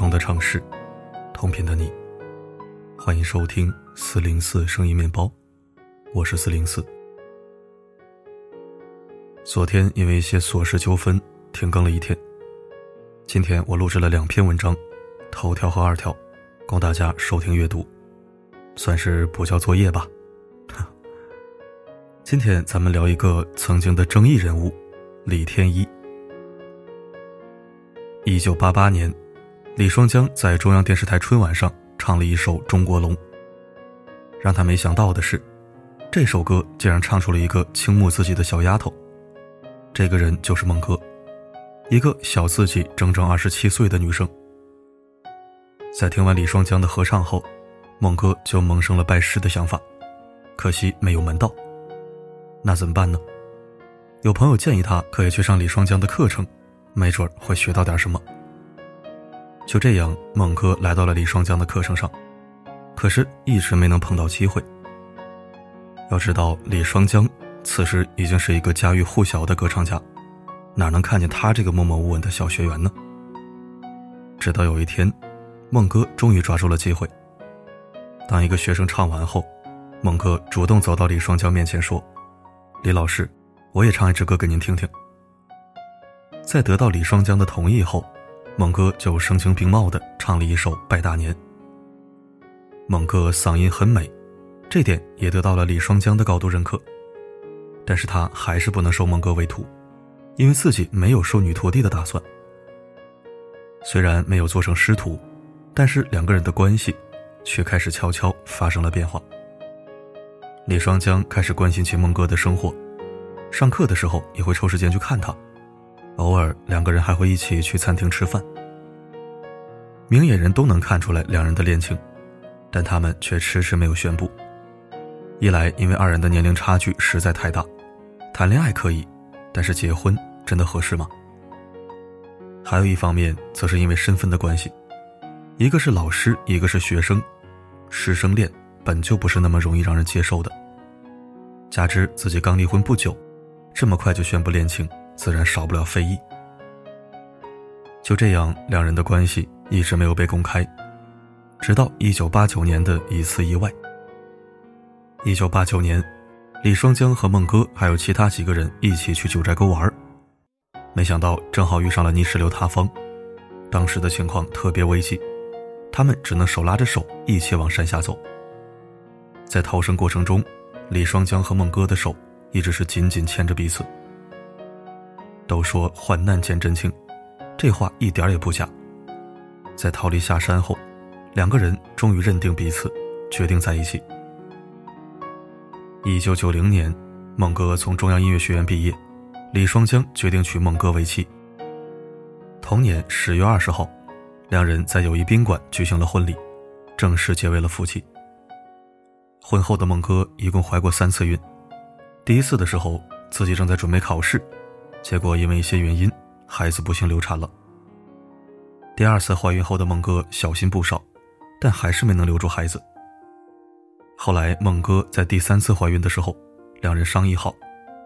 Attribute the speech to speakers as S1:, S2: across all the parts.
S1: 同的城市，同频的你，欢迎收听四零四声音面包，我是四零四。昨天因为一些琐事纠纷停更了一天，今天我录制了两篇文章，头条和二条，供大家收听阅读，算是补交作业吧。今天咱们聊一个曾经的争议人物，李天一。一九八八年，李双江在中央电视台春晚上唱了一首《中国龙》。让他没想到的是，这首歌竟然唱出了一个倾慕自己的小丫头。这个人就是孟歌，一个小自己整整二十七岁的女生。在听完李双江的合唱后，孟歌就萌生了拜师的想法，可惜没有门道。那怎么办呢？有朋友建议他可以去上李双江的课程。没准会学到点什么。就这样，孟哥来到了李双江的课程上，可是一直没能碰到机会。要知道，李双江此时已经是一个家喻户晓的歌唱家，哪能看见他这个默默无闻的小学员呢？直到有一天，孟哥终于抓住了机会。当一个学生唱完后，孟哥主动走到李双江面前说：“李老师，我也唱一支歌给您听听。”在得到李双江的同意后，猛哥就声情并茂地唱了一首《拜大年》。猛哥嗓音很美，这点也得到了李双江的高度认可。但是他还是不能收猛哥为徒，因为自己没有收女徒弟的打算。虽然没有做成师徒，但是两个人的关系却开始悄悄发生了变化。李双江开始关心起孟哥的生活，上课的时候也会抽时间去看他。偶尔，两个人还会一起去餐厅吃饭。明眼人都能看出来两人的恋情，但他们却迟迟没有宣布。一来，因为二人的年龄差距实在太大，谈恋爱可以，但是结婚真的合适吗？还有一方面，则是因为身份的关系，一个是老师，一个是学生，师生恋本就不是那么容易让人接受的。加之自己刚离婚不久，这么快就宣布恋情。自然少不了非议。就这样，两人的关系一直没有被公开，直到一九八九年的一次意外。一九八九年，李双江和孟哥还有其他几个人一起去九寨沟玩，没想到正好遇上了泥石流塌方，当时的情况特别危急，他们只能手拉着手一起往山下走。在逃生过程中，李双江和孟哥的手一直是紧紧牵着彼此。都说患难见真情，这话一点也不假。在逃离下山后，两个人终于认定彼此，决定在一起。一九九零年，孟哥从中央音乐学院毕业，李双江决定娶孟哥为妻。同年十月二十号，两人在友谊宾馆举行了婚礼，正式结为了夫妻。婚后的孟哥一共怀过三次孕，第一次的时候自己正在准备考试。结果因为一些原因，孩子不幸流产了。第二次怀孕后的孟哥小心不少，但还是没能留住孩子。后来孟哥在第三次怀孕的时候，两人商议好，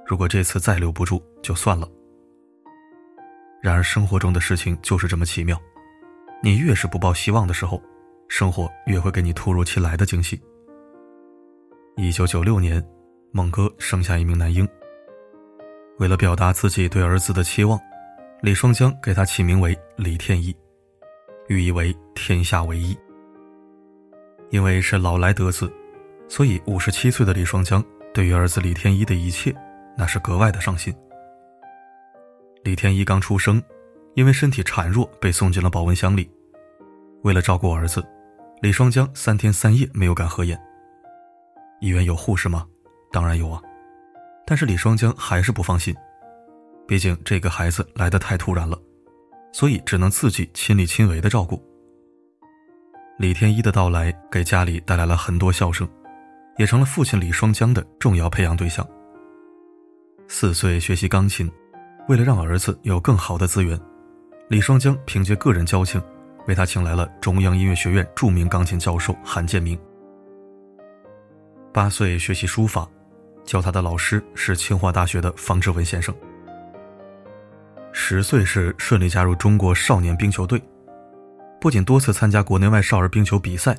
S1: 如果这次再留不住就算了。然而生活中的事情就是这么奇妙，你越是不抱希望的时候，生活越会给你突如其来的惊喜。一九九六年，孟哥生下一名男婴。为了表达自己对儿子的期望，李双江给他起名为李天一，寓意为天下唯一。因为是老来得子，所以五十七岁的李双江对于儿子李天一的一切，那是格外的上心。李天一刚出生，因为身体孱弱，被送进了保温箱里。为了照顾儿子，李双江三天三夜没有敢合眼。医院有护士吗？当然有啊。但是李双江还是不放心，毕竟这个孩子来的太突然了，所以只能自己亲力亲为的照顾。李天一的到来给家里带来了很多笑声，也成了父亲李双江的重要培养对象。四岁学习钢琴，为了让儿子有更好的资源，李双江凭借个人交情，为他请来了中央音乐学院著名钢琴教授韩建明。八岁学习书法。教他的老师是清华大学的方志文先生。十岁时顺利加入中国少年冰球队，不仅多次参加国内外少儿冰球比赛，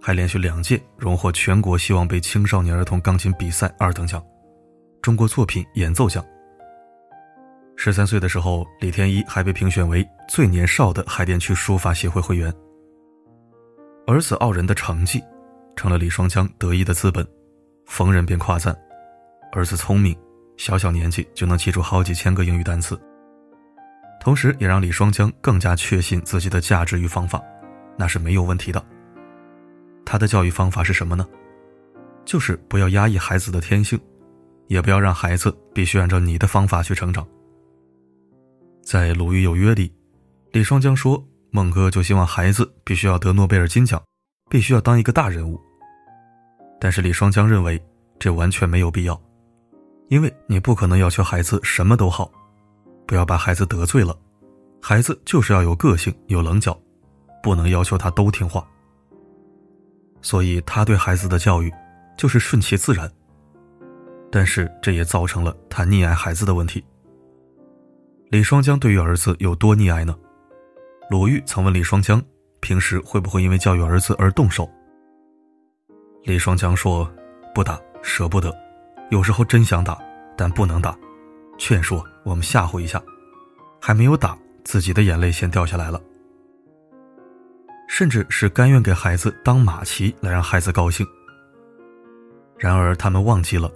S1: 还连续两届荣获全国希望杯青少年儿童钢琴比赛二等奖、中国作品演奏奖。十三岁的时候，李天一还被评选为最年少的海淀区书法协会会员。儿子傲人的成绩，成了李双江得意的资本，逢人便夸赞：儿子聪明，小小年纪就能记住好几千个英语单词。同时，也让李双江更加确信自己的价值与方法，那是没有问题的。他的教育方法是什么呢？就是不要压抑孩子的天性，也不要让孩子必须按照你的方法去成长。在《鲁豫有约》里，李双江说：“孟哥就希望孩子必须要得诺贝尔金奖，必须要当一个大人物。”但是李双江认为这完全没有必要，因为你不可能要求孩子什么都好，不要把孩子得罪了。孩子就是要有个性、有棱角，不能要求他都听话。所以他对孩子的教育就是顺其自然。但是这也造成了他溺爱孩子的问题。李双江对于儿子有多溺爱呢？鲁豫曾问李双江，平时会不会因为教育儿子而动手？李双江说：“不打，舍不得，有时候真想打，但不能打。劝说我们吓唬一下，还没有打，自己的眼泪先掉下来了。甚至是甘愿给孩子当马骑来让孩子高兴。然而他们忘记了，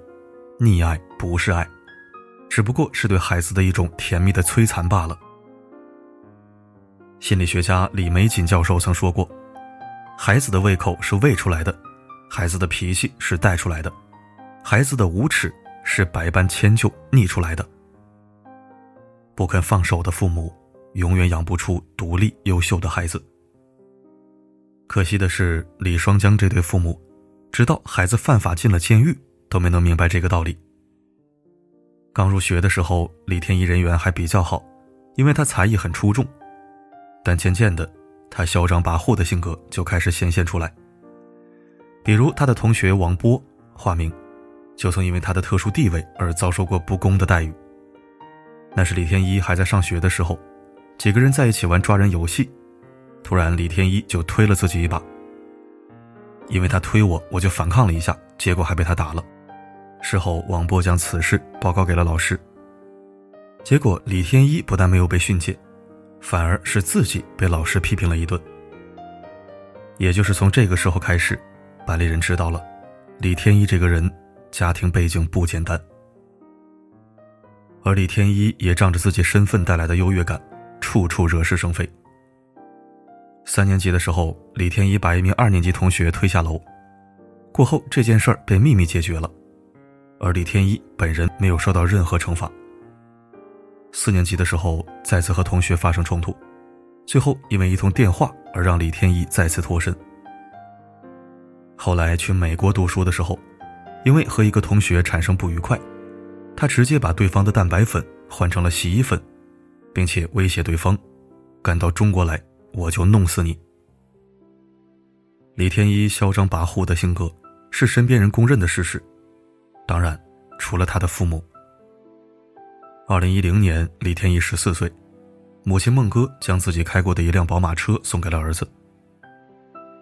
S1: 溺爱不是爱。”只不过是对孩子的一种甜蜜的摧残罢了。心理学家李玫瑾教授曾说过：“孩子的胃口是喂出来的，孩子的脾气是带出来的，孩子的无耻是百般迁就逆出来的。不肯放手的父母，永远养不出独立优秀的孩子。”可惜的是，李双江这对父母，直到孩子犯法进了监狱，都没能明白这个道理。刚入学的时候，李天一人缘还比较好，因为他才艺很出众。但渐渐的，他嚣张跋扈的性格就开始显现出来。比如他的同学王波（化名），就曾因为他的特殊地位而遭受过不公的待遇。那是李天一还在上学的时候，几个人在一起玩抓人游戏，突然李天一就推了自己一把。因为他推我，我就反抗了一下，结果还被他打了。事后，王波将此事报告给了老师。结果，李天一不但没有被训诫，反而是自己被老师批评了一顿。也就是从这个时候开始，班里人知道了，李天一这个人家庭背景不简单。而李天一也仗着自己身份带来的优越感，处处惹是生非。三年级的时候，李天一把一名二年级同学推下楼，过后这件事儿被秘密解决了。而李天一本人没有受到任何惩罚。四年级的时候，再次和同学发生冲突，最后因为一通电话而让李天一再次脱身。后来去美国读书的时候，因为和一个同学产生不愉快，他直接把对方的蛋白粉换成了洗衣粉，并且威胁对方：“赶到中国来，我就弄死你。”李天一嚣张跋扈的性格是身边人公认的事实。当然，除了他的父母。二零一零年，李天一十四岁，母亲孟哥将自己开过的一辆宝马车送给了儿子。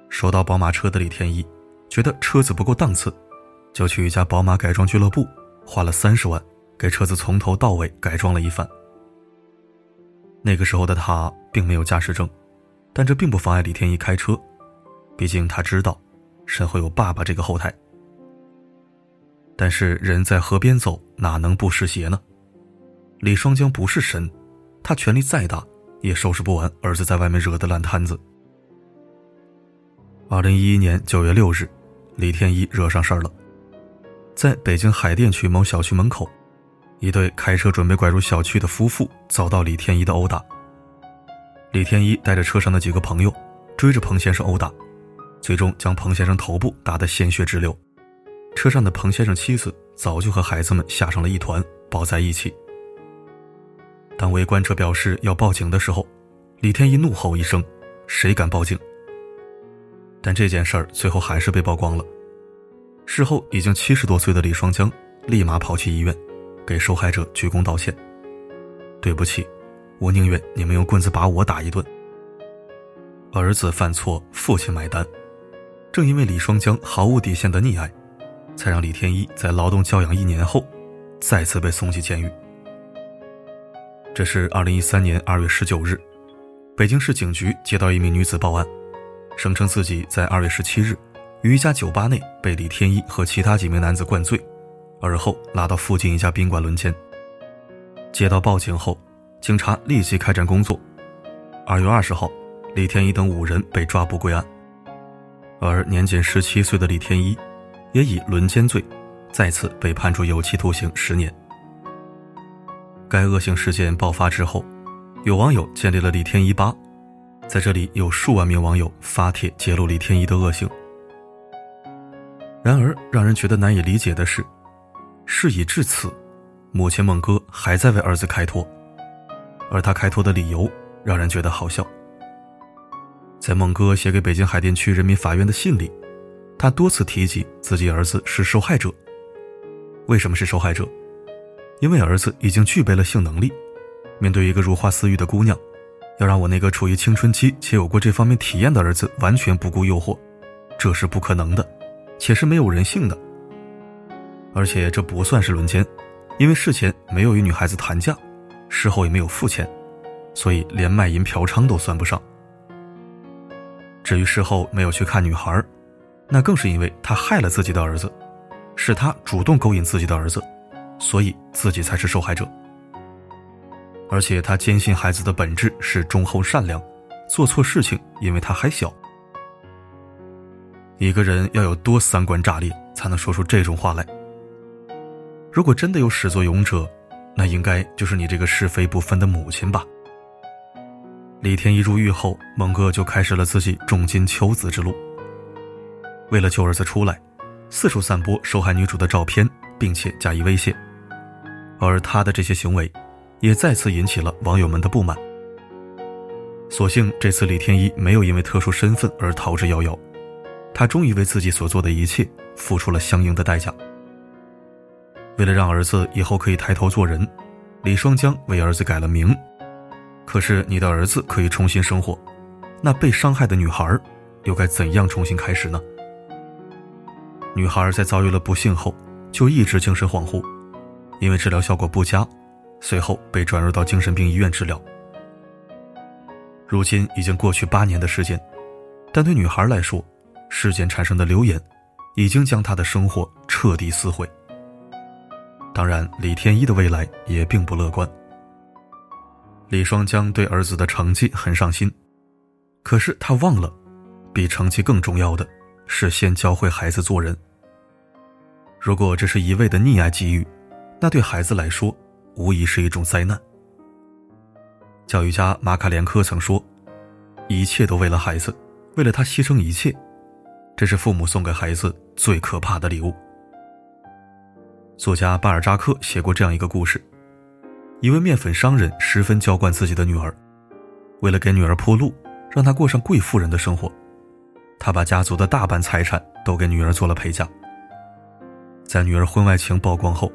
S1: 收到宝马车的李天一，觉得车子不够档次，就去一家宝马改装俱乐部，花了三十万给车子从头到尾改装了一番。那个时候的他并没有驾驶证，但这并不妨碍李天一开车，毕竟他知道，身后有爸爸这个后台。但是人在河边走，哪能不湿鞋呢？李双江不是神，他权力再大，也收拾不完儿子在外面惹的烂摊子。二零一一年九月六日，李天一惹上事儿了，在北京海淀区某小区门口，一对开车准备拐入小区的夫妇遭到李天一的殴打。李天一带着车上的几个朋友，追着彭先生殴打，最终将彭先生头部打得鲜血直流。车上的彭先生妻子早就和孩子们吓成了一团，抱在一起。当围观者表示要报警的时候，李天一怒吼一声：“谁敢报警？”但这件事儿最后还是被曝光了。事后已经七十多岁的李双江立马跑去医院，给受害者鞠躬道歉：“对不起，我宁愿你们用棍子把我打一顿。”儿子犯错，父亲买单。正因为李双江毫无底线的溺爱，才让李天一在劳动教养一年后，再次被送进监狱。这是二零一三年二月十九日，北京市警局接到一名女子报案，声称自己在二月十七日，于一家酒吧内被李天一和其他几名男子灌醉，而后拉到附近一家宾馆轮奸。接到报警后，警察立即开展工作。二月二十号，李天一等五人被抓捕归案，而年仅十七岁的李天一，也以轮奸罪，再次被判处有期徒刑十年。该恶性事件爆发之后，有网友建立了李天一吧，在这里有数万名网友发帖揭露李天一的恶行。然而，让人觉得难以理解的是，事已至此，母亲孟哥还在为儿子开脱，而他开脱的理由让人觉得好笑。在孟哥写给北京海淀区人民法院的信里，他多次提及自己儿子是受害者。为什么是受害者？因为儿子已经具备了性能力，面对一个如花似玉的姑娘，要让我那个处于青春期且有过这方面体验的儿子完全不顾诱惑，这是不可能的，且是没有人性的。而且这不算是轮奸，因为事前没有与女孩子谈价，事后也没有付钱，所以连卖淫嫖娼都算不上。至于事后没有去看女孩，那更是因为他害了自己的儿子，是他主动勾引自己的儿子。所以自己才是受害者，而且他坚信孩子的本质是忠厚善良，做错事情因为他还小。一个人要有多三观炸裂，才能说出这种话来？如果真的有始作俑者，那应该就是你这个是非不分的母亲吧？李天一入狱后，蒙哥就开始了自己重金求子之路。为了救儿子出来，四处散播受害女主的照片，并且加以威胁。而他的这些行为，也再次引起了网友们的不满。所幸这次李天一没有因为特殊身份而逃之夭夭，他终于为自己所做的一切付出了相应的代价。为了让儿子以后可以抬头做人，李双江为儿子改了名。可是你的儿子可以重新生活，那被伤害的女孩又该怎样重新开始呢？女孩在遭遇了不幸后，就一直精神恍惚。因为治疗效果不佳，随后被转入到精神病医院治疗。如今已经过去八年的时间，但对女孩来说，事件产生的流言，已经将他的生活彻底撕毁。当然，李天一的未来也并不乐观。李双江对儿子的成绩很上心，可是他忘了，比成绩更重要的是先教会孩子做人。如果这是一味的溺爱给予，那对孩子来说，无疑是一种灾难。教育家马卡连科曾说：“一切都为了孩子，为了他牺牲一切，这是父母送给孩子最可怕的礼物。”作家巴尔扎克写过这样一个故事：一位面粉商人十分娇惯自己的女儿，为了给女儿铺路，让她过上贵妇人的生活，他把家族的大半财产都给女儿做了陪嫁。在女儿婚外情曝光后，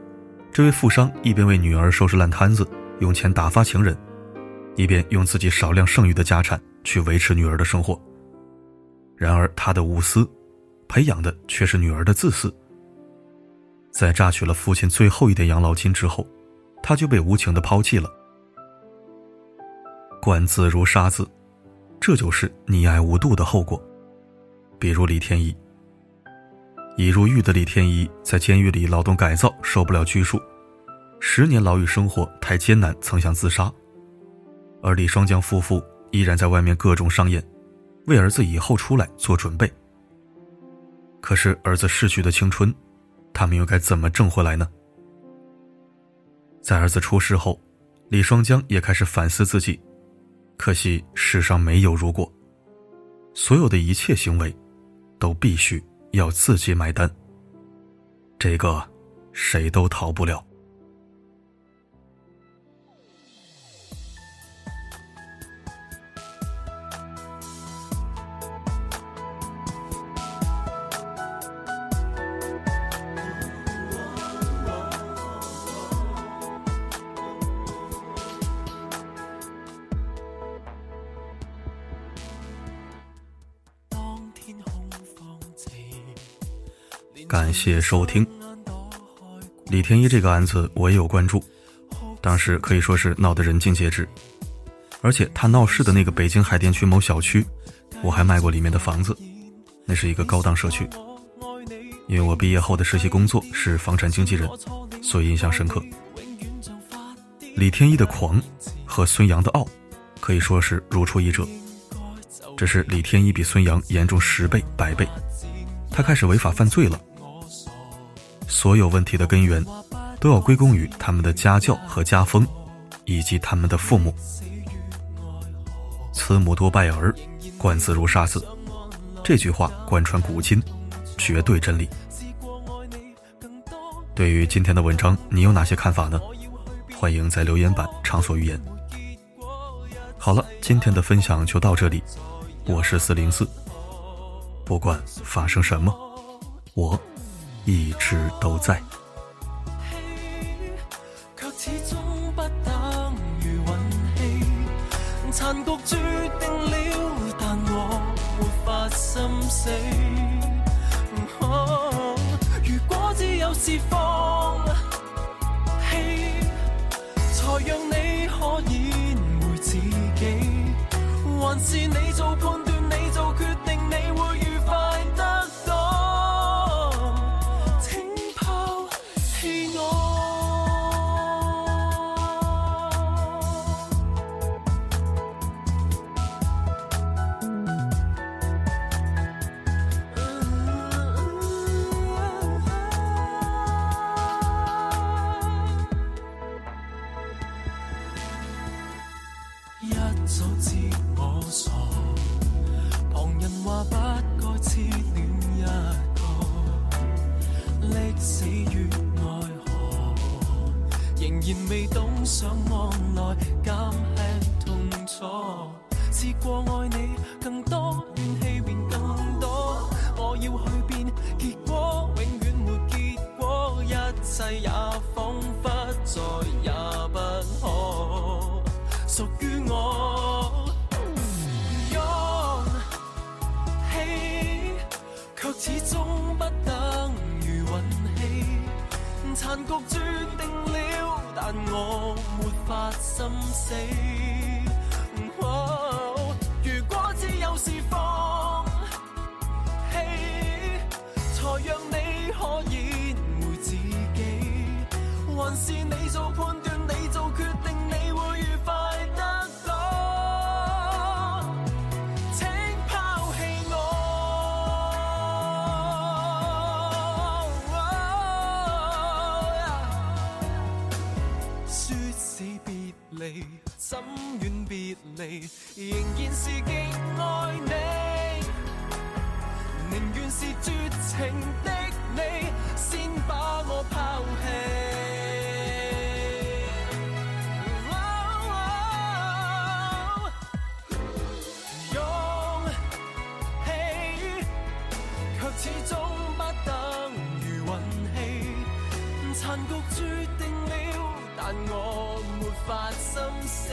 S1: 这位富商一边为女儿收拾烂摊子，用钱打发情人，一边用自己少量剩余的家产去维持女儿的生活。然而，他的无私，培养的却是女儿的自私。在榨取了父亲最后一点养老金之后，他就被无情的抛弃了。惯子如杀子，这就是溺爱无度的后果。比如李天一。已入狱的李天一在监狱里劳动改造，受不了拘束，十年牢狱生活太艰难，曾想自杀。而李双江夫妇依然在外面各种商演，为儿子以后出来做准备。可是儿子逝去的青春，他们又该怎么挣回来呢？在儿子出事后，李双江也开始反思自己，可惜世上没有如果，所有的一切行为，都必须。要自己买单，这个谁都逃不了。
S2: 感谢收听。李天一这个案子我也有关注，当时可以说是闹得人尽皆知。而且他闹事的那个北京海淀区某小区，我还卖过里面的房子，那是一个高档社区。因为我毕业后的实习工作是房产经纪人，所以印象深刻。李天一的狂和孙杨的傲，可以说是如出一辙。只是李天一比孙杨严重十倍、百倍，他开始违法犯罪了。所有问题的根源，都要归功于他们的家教和家风，以及他们的父母。慈母多败儿，惯子如杀子。这句话贯穿古今，绝对真理。对于今天的文章，你有哪些看法呢？欢迎在留言板畅所欲言。好了，今天的分享就到这里。我是四零四，不管发生什么，我一直都在。残局注定了，但我没法心死。如果只有是放来减轻痛楚。试过爱你更多，怨气便更多。我要去变，结果永远没结果，一切也仿佛再也不可。属于我，勇气却始终不等于运气。残局注定了，但我没发心死。如果只有是放弃，才让你可以回自己，还是你做判断，你做仍然是极爱你。宁愿是绝情的你，先把我抛弃。勇气，却始终不等于运气。残局注定了，但我没法心死。